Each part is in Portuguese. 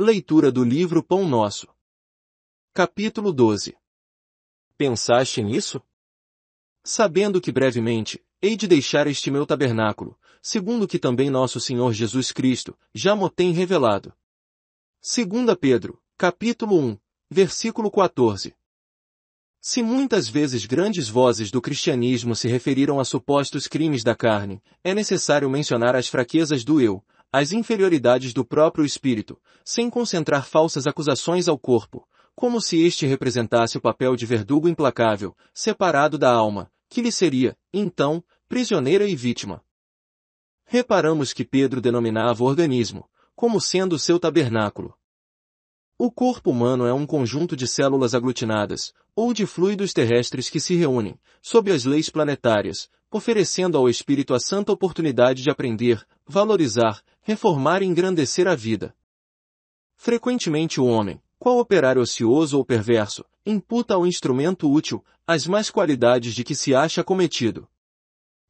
Leitura do livro Pão Nosso. Capítulo 12. Pensaste nisso? Sabendo que brevemente, hei de deixar este meu tabernáculo, segundo que também nosso Senhor Jesus Cristo, já mo tem revelado. 2 Pedro, capítulo 1, versículo 14. Se muitas vezes grandes vozes do cristianismo se referiram a supostos crimes da carne, é necessário mencionar as fraquezas do eu, as inferioridades do próprio espírito, sem concentrar falsas acusações ao corpo, como se este representasse o papel de verdugo implacável, separado da alma, que lhe seria, então, prisioneira e vítima. Reparamos que Pedro denominava o organismo, como sendo seu tabernáculo. O corpo humano é um conjunto de células aglutinadas, ou de fluidos terrestres que se reúnem, sob as leis planetárias, oferecendo ao espírito a santa oportunidade de aprender, valorizar, reformar e engrandecer a vida. Frequentemente o homem, qual operário ocioso ou perverso, imputa ao instrumento útil as mais qualidades de que se acha cometido.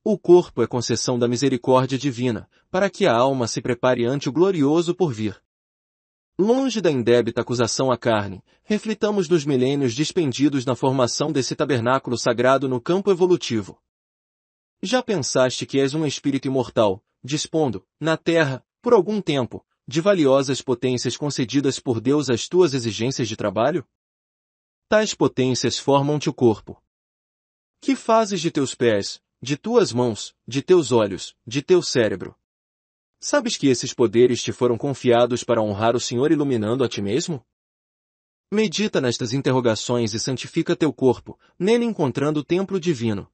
O corpo é concessão da misericórdia divina, para que a alma se prepare ante o glorioso por vir. Longe da indébita acusação à carne, reflitamos nos milênios despendidos na formação desse tabernáculo sagrado no campo evolutivo. Já pensaste que és um espírito imortal, dispondo, na terra, por algum tempo, de valiosas potências concedidas por Deus às tuas exigências de trabalho? Tais potências formam-te o corpo. Que fazes de teus pés, de tuas mãos, de teus olhos, de teu cérebro? Sabes que esses poderes te foram confiados para honrar o Senhor iluminando a ti mesmo? Medita nestas interrogações e santifica teu corpo, nele encontrando o templo divino,